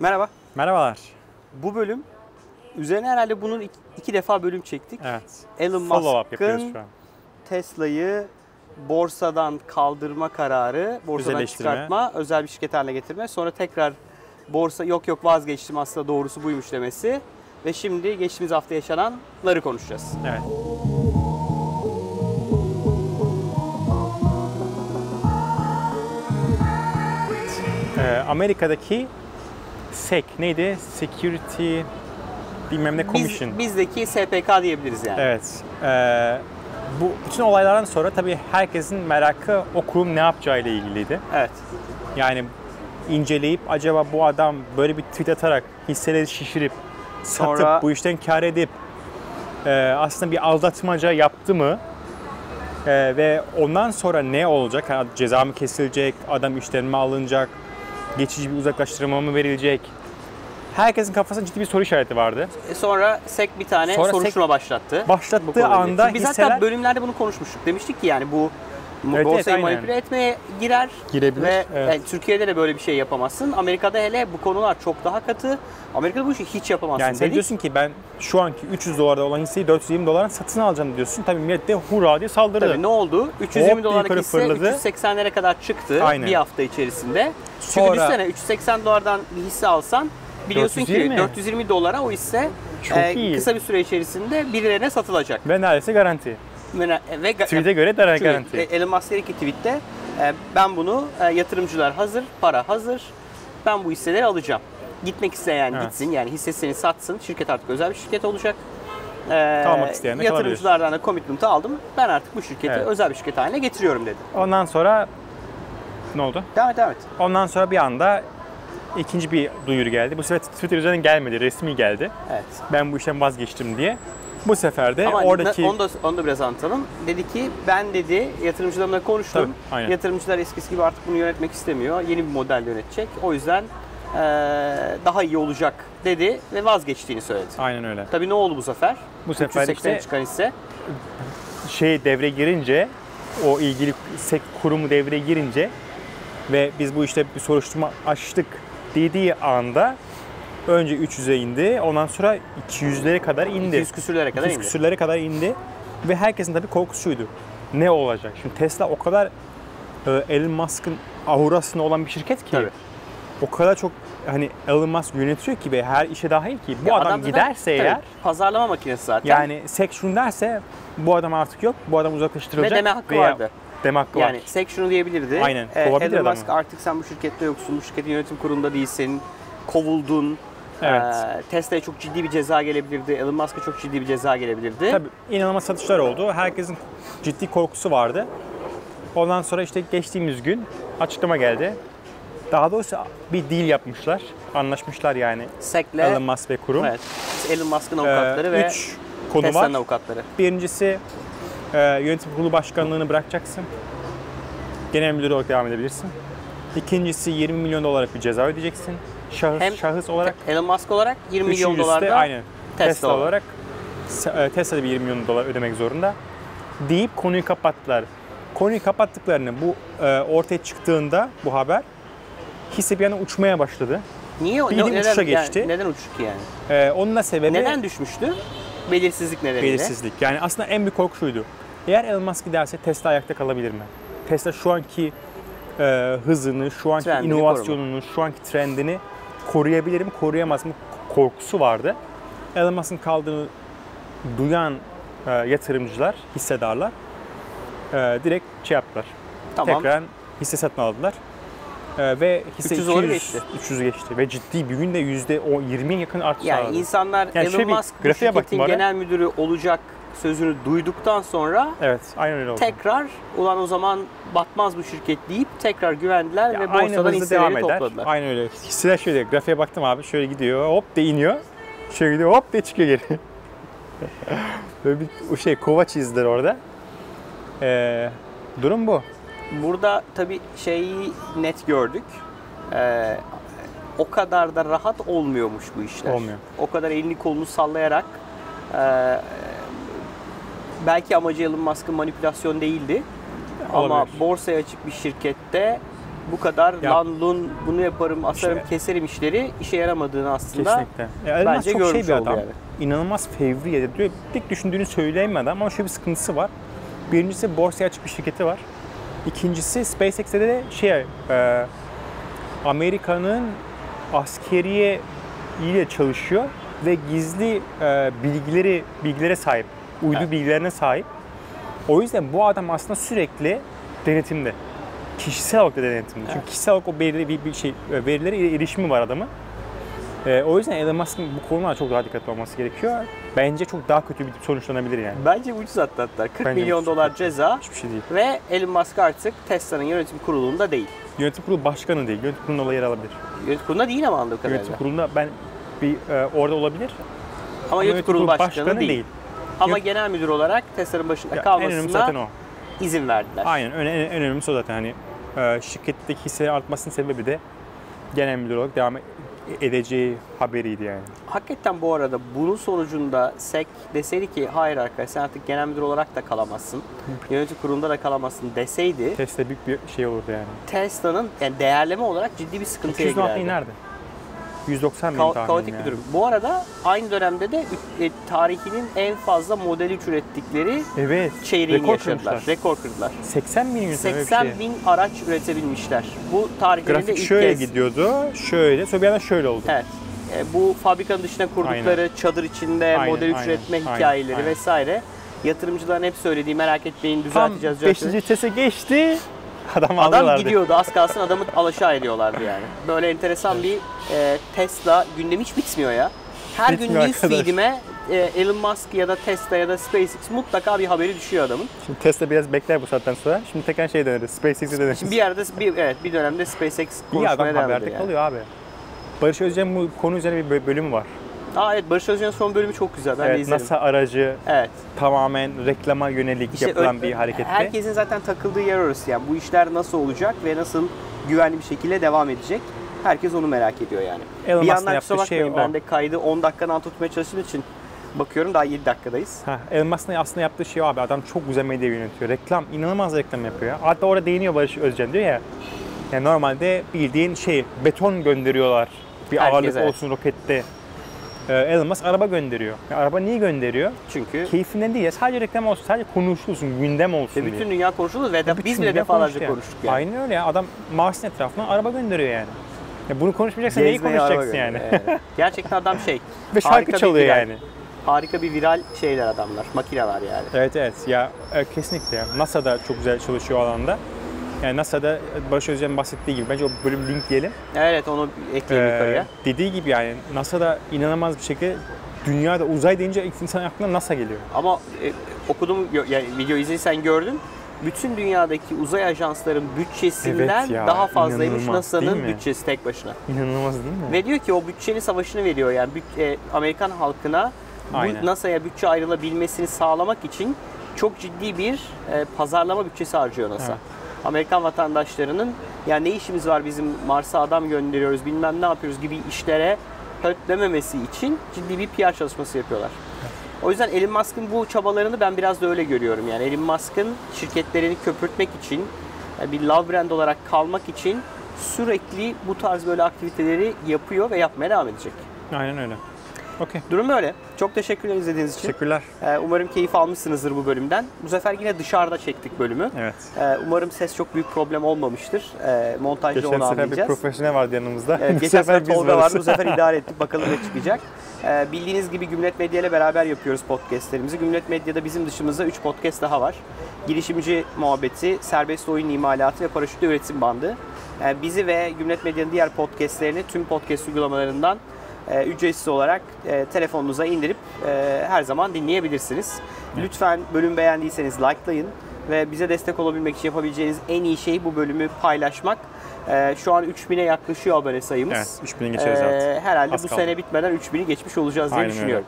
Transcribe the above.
Merhaba. Merhabalar. Bu bölüm üzerine herhalde bunun iki, iki defa bölüm çektik. Evet. Elon Musk'ın. Tesla'yı borsadan kaldırma kararı, borsadan çıkartma, özel bir şirket haline getirme. Sonra tekrar borsa yok yok vazgeçtim aslında doğrusu buymuş demesi. Ve şimdi geçtiğimiz hafta yaşananları konuşacağız. Evet. Ee, Amerika'daki SEC neydi? Security bilmem ne Commission. Biz, bizdeki SPK diyebiliriz yani. Evet. Ee, bu bütün olaylardan sonra tabii herkesin merakı o kurum ne yapacağı ile ilgiliydi. Evet. Yani inceleyip acaba bu adam böyle bir tweet atarak hisseleri şişirip satıp Sonra- bu işten kar edip e, aslında bir aldatmaca yaptı mı? E, ve ondan sonra ne olacak? Ha, ceza mı kesilecek? Adam işten mi alınacak? Geçici bir uzaklaştırma mı verilecek? Herkesin kafasında ciddi bir soru işareti vardı. E Sonra SEC bir tane Sonra soruşturma başlattı. Başlattığı anda Biz hisseler hatta bölümlerde bunu konuşmuştuk. Demiştik ki yani bu Evet, borsayı evet, aynen. manipüle etmeye girer. Girebilir, Ve evet. yani Türkiye'de de böyle bir şey yapamazsın. Amerika'da hele bu konular çok daha katı. Amerika'da bu işi hiç yapamazsın Yani sen diyorsun ki ben şu anki 300 dolarda olan hisseyi 420 dolara satın alacağım diyorsun. Tabii millet de hurra diye saldırdı. Tabii ne oldu? 320 Hop, dolarlık hisse fırladı. 380'lere kadar çıktı Aynen. bir hafta içerisinde. Çünkü Sonra- düşünsene 380 dolardan bir hisse alsan biliyorsun 420. ki 420 dolara o hisse Çok e, iyi. kısa bir süre içerisinde birilerine satılacak. Ve neredeyse garanti. Ve, ve Tweet'e göre de Çünkü garanti. Elon Musk dedi ki tweette e, ben bunu e, yatırımcılar hazır, para hazır. Ben bu hisseleri alacağım. Gitmek isteyen Evet. gitsin yani hissesini satsın. Şirket artık özel bir şirket olacak. E, Kalmak isteyen de Yatırımcılardan da commitment'ı aldım. Ben artık bu şirketi Evet. özel bir şirket haline getiriyorum dedi. Ondan sonra ne oldu? Devam et devam et. Ondan sonra bir anda ikinci bir duyuru geldi. Bu sefer Twitter üzerinden gelmedi, resmi geldi. Evet. Ben bu işten vazgeçtim diye. Bu sefer de Ama oradaki onu da, onu da biraz anlatalım. Dedi ki ben dedi yatırımcılarımla konuştum. Tabii, aynen. Yatırımcılar eskisi gibi artık bunu yönetmek istemiyor. Yeni bir model yönetecek. O yüzden e, daha iyi olacak dedi ve vazgeçtiğini söyledi. aynen öyle. Tabii ne oldu bu sefer? Bu sefer 380'e işte çıkan hisse. şey devre girince o ilgili sek kurumu devreye girince ve biz bu işte bir soruşturma açtık dediği anda önce 300'e indi. Ondan sonra 200'lere kadar indi. 200 küsürlere kadar 200 indi. küsürlere kadar indi. Ve herkesin tabii korkusu şuydu. Ne olacak? Şimdi Tesla o kadar e, Elon Musk'ın aurasında olan bir şirket ki. Tabii. O kadar çok hani Elon Musk yönetiyor ki ve her işe dahil ki bu Ya adam, zaten- giderse tabii, eğer pazarlama makinesi zaten. yani sek şunu derse bu adam artık yok. Bu adam uzaklaştırılacak. ve deme hakkı veya- vardı. Deme hakkı Yani var. Sek şunu diyebilirdi. Aynen, e, kovabilir Elon adamı. Musk artık sen bu şirkette yoksun. Bu şirketin yönetim kurulunda değilsin. Kovuldun. Evet. E, Tesla'ya çok ciddi bir ceza gelebilirdi. Elon Musk'a çok ciddi bir ceza gelebilirdi. Tabii inanılmaz satışlar oldu. Herkesin ciddi korkusu vardı. Ondan sonra işte geçtiğimiz gün açıklama geldi. Daha doğrusu bir deal yapmışlar. Anlaşmışlar yani Sek'le Elon Musk ve kurum. evet, Elon Musk'ın Ee, avukatları ve üç konu Tesla'nın var. avukatları. Birincisi e, yönetim kurulu başkanlığını bırakacaksın. Genel müdür olarak devam edebilirsin. İkincisi 20 milyon dolarlık bir ceza ödeyeceksin. Şahıs, Hem şahıs olarak. Elon Musk olarak 20 milyon dolar da aynen. Tesla Tesla, olarak. e, Tesla da bir 20 milyon dolar ödemek zorunda. Deyip konuyu kapattılar. Konuyu kapattıklarını bu e, ortaya çıktığında bu haber hisse bir anda uçmaya başladı. Niye? Bildiğin neden, uçuşa yani geçti. neden uçuştu yani? E, onun da sebebi Neden düşmüştü? Belirsizlik nedeniyle. belirsizlik. Yani aslında en büyük korku şuydu. Eğer Elon Musk giderse Tesla ayakta kalabilir mi? Tesla şu anki e, hızını, şu anki Trendini inovasyonunu, şu anki trendini koruyabilir mi, koruyamaz mı korkusu vardı. Elon Musk'ın kaldığını duyan e, yatırımcılar, hissedarlar e, direkt şey yaptılar. Tamam. Tekrar hisse satın aldılar. E, ve hisse 300 200, doları geçti. 300 geçti ve ciddi bir günde yüzde o 20'ye yakın artış Yani sağladı. insanlar Yani şöyle Elon Musk şirketin genel müdürü olacak sözünü duyduktan sonra Evet, aynen öyle oldu. tekrar ulan o zaman batmaz bu şirket deyip tekrar güvendiler Ya ve borsadan hisseleri topladılar. Aynen öyle. Hisseler şöyle, grafiğe baktım abi, şöyle gidiyor, hop de iniyor. Şöyle gidiyor, hop de çıkıyor geri. Böyle bir o şey kova çizdiler orada. Ee, durum bu. Burada tabii şeyi net gördük. Ee, o kadar da rahat olmuyormuş bu işler. Olmuyor. O kadar elini kolunu sallayarak e, belki amacı Elon Musk'ın manipülasyon değildi. Ama Olabilir. borsaya açık bir şirkette bu kadar Ya- lan lun bunu yaparım, asarım, İşte- keserim işleri işe yaramadığını aslında Kesinlikle. Ya Elon bence çok şey görmüş bir oldu adam. yani. İnanılmaz fevri ya diyor. Düşündüğünü söyleyemedi ama şöyle bir sıkıntısı var. Birincisi borsaya açık bir şirketi var. İkincisi SpaceX'te de şey e, Amerika'nın askeriye ile çalışıyor ve gizli e, bilgileri bilgilere sahip. Uydu Evet. bilgilerine sahip. O yüzden bu adam aslında sürekli denetimde. Kişisel olarak da denetimde. Çünkü kişisel olarak o belirli bir, bir şey e, verilere erişimi var adamın. E, o yüzden Elon Musk'ın bu konulara çok daha dikkatli olması gerekiyor. Bence çok daha kötü bir sonuçlanabilir yani. Bence ucuz hatta hatta. 40 Bence milyon ucuz. dolar ceza Hiçbir şey değil. ve Elon Musk artık Tesla'nın yönetim kurulunda değil. Yönetim kurulu başkanı değil. Yönetim kurulunda olay yer alabilir. Yönetim kurulunda değil ama anladığım kadarıyla. Yönetim kurulunda ben bir e, orada olabilir. Ama yönetim kurulu başkanı, değil. Ama Yönet- genel müdür olarak Tesla'nın başında Ya, en kalmasına zaten o. izin verdiler. Aynen. En, en, en önemlisi o zaten. Hani e, şirketteki hisselerin artmasının sebebi de genel müdür olarak devam edeceği haberiydi yani. Hakikaten bu arada bunun sonucunda SEC deseydi ki hayır arkadaş sen artık genel müdür olarak da kalamazsın. Yönetim kurulunda da kalamazsın deseydi Tesla büyük bir şey olurdu yani. Tesla'nın yani değerleme olarak ciddi bir sıkıntıya 200 girerdi. inerdi. 190 bin Ka- tahminim kaotik yani. bir durum. Bu arada aynı dönemde de e, tarihinin en fazla Model 3 ürettikleri Evet. çeyreğini rekor yaşadılar. kırmışlar. Rekor kırdılar. 80 bin ünite öyle bir 80 şey. bin araç üretebilmişler. Bu tarihlerinde ilk şöyle kez. gidiyordu. Şöyle. Sonra bir anda şöyle oldu. Evet. E, bu fabrikanın dışına kurdukları çadır içinde Aynen, Model 3 aynen, üretme aynen, hikayeleri aynen. vesaire. Yatırımcıların hep söylediği merak etmeyin Tam düzelteceğiz. 5. düzelteceğiz. vitese geçti. Adam, Adam gidiyordu az kalsın adamı alaşağı ediyorlardı yani. Böyle enteresan bir e, Tesla gündemi hiç bitmiyor ya. Her gün Bitmiyor news arkadaş. feed'ime e, Elon Musk ya da Tesla ya da SpaceX mutlaka bir haberi düşüyor adamın. Şimdi Tesla biraz bekler bu saatten sonra. Şimdi tekrar şey deneriz. SpaceX'e deneriz. Şimdi bir yerde bir evet bir dönemde SpaceX İyi adam konuşmaya devam haberde ediyor yani. kalıyor abi. Barış Özcan bu konu üzerine bir bö- bölümü var. Aa evet Barış Özcan'ın son bölümü çok güzel. Ben de evet, izledim. NASA aracı Evet. tamamen reklama yönelik İşte yapılan ö- bir harekette. Herkesin zaten takıldığı yer orası yani. Bu işler nasıl olacak ve nasıl güvenli bir şekilde devam edecek? Herkes onu merak ediyor yani. Elon bir yandan kusura şey bakmayın o. ben de kaydı 10 dakikadan tutmaya çalıştığım için bakıyorum daha 7 dakikadayız. Ha, Elon Musk'ın aslında yaptığı şey abi. Adam çok güzel medya yönetiyor. Reklam, inanılmaz reklam yapıyor. ya. Hatta orada değiniyor Barış Özcan diyor ya. Yani normalde bildiğin şey beton gönderiyorlar. Bir Herkes, ağırlık evet. olsun rokette. Ee, Elon Musk araba gönderiyor. Ya araba niye gönderiyor? Çünkü Keyfinden değil ya. Sadece reklam olsun, sadece konuşulsun, gündem olsun ve diye. bütün dünya konuşuldu ve de biz bile defalarca yani. konuştuk yani. Aynen öyle ya. Adam Mars'ın etrafına araba gönderiyor yani. Ya bunu konuşmayacaksan neyi Gezmeye araba konuşacaksın yani? gönderiyor. Evet. Gerçekten adam şey. Ve harika şarkı bir çalıyor viral. yani. Harika bir viral şeyler adamlar. Makineler yani. Evet evet ya e, kesinlikle ya. NASA da çok güzel çalışıyor o alanda. Yani NASA'da Barış Özcan'ın bahsettiği gibi bence o bölüm link diyelim. Evet onu ekleyelim Ee, yukarıya. dediği gibi yani NASA'da inanılmaz bir şekilde dünyada uzay deyince ilk insan aklına NASA geliyor. Ama e, okudum yani video izlediysen gördün. Bütün dünyadaki uzay ajansların bütçesinden Evet ya, daha fazlaymış NASA'nın bütçesi tek başına. İnanılmaz değil mi? Ve diyor ki o bütçenin savaşını veriyor yani büt- e, Amerikan halkına bu NASA'ya bütçe ayrılabilmesini sağlamak için çok ciddi bir e, pazarlama bütçesi harcıyor NASA. Evet. Amerikan vatandaşlarının ya ne işimiz var bizim Mars'a adam gönderiyoruz bilmem ne yapıyoruz gibi işlere hötlememesi için ciddi bir PR çalışması yapıyorlar. O yüzden Elon Musk'ın bu çabalarını ben biraz da öyle görüyorum. Yani Elon Musk'ın şirketlerini köpürtmek için, yani bir love brand olarak kalmak için sürekli bu tarz böyle aktiviteleri yapıyor ve yapmaya devam edecek. Aynen öyle. Okey. Durum böyle. Çok teşekkürler izlediğiniz için. Teşekkürler. Ee, Umarım keyif almışsınızdır bu bölümden. Bu sefer yine dışarıda çektik bölümü. Evet. Ee, Umarım ses çok büyük problem olmamıştır. Ee, Montajda Geçen onu sefer bir anlayacağız. profesyonel vardı yanımızda. Evet, bu geçen sefer Tolga vardı. Bu sefer idare ettik. Bakalım ne çıkacak. Ee, bildiğiniz gibi Gümlet Medya ile beraber yapıyoruz podcastlerimizi. Gümlet Medya'da bizim dışımızda 3 podcast daha var. Girişimci muhabbeti, serbest oyun imalatı ve paraşütlü üretim bandı. Ee, bizi ve Gümlet Medya'nın diğer podcastlerini tüm podcast uygulamalarından e, ücretsiz olarak e, telefonunuza indirip e, her zaman dinleyebilirsiniz. Lütfen bölüm beğendiyseniz likelayın ve bize destek olabilmek için yapabileceğiniz en iyi şey bu bölümü paylaşmak. E, şu an 3000'e yaklaşıyor abone sayımız. Evet, 3000'e geçeriz artık. Ee, herhalde Az bu kaldı. sene bitmeden 3000'i geçmiş olacağız diye Aynen öyle. düşünüyorum.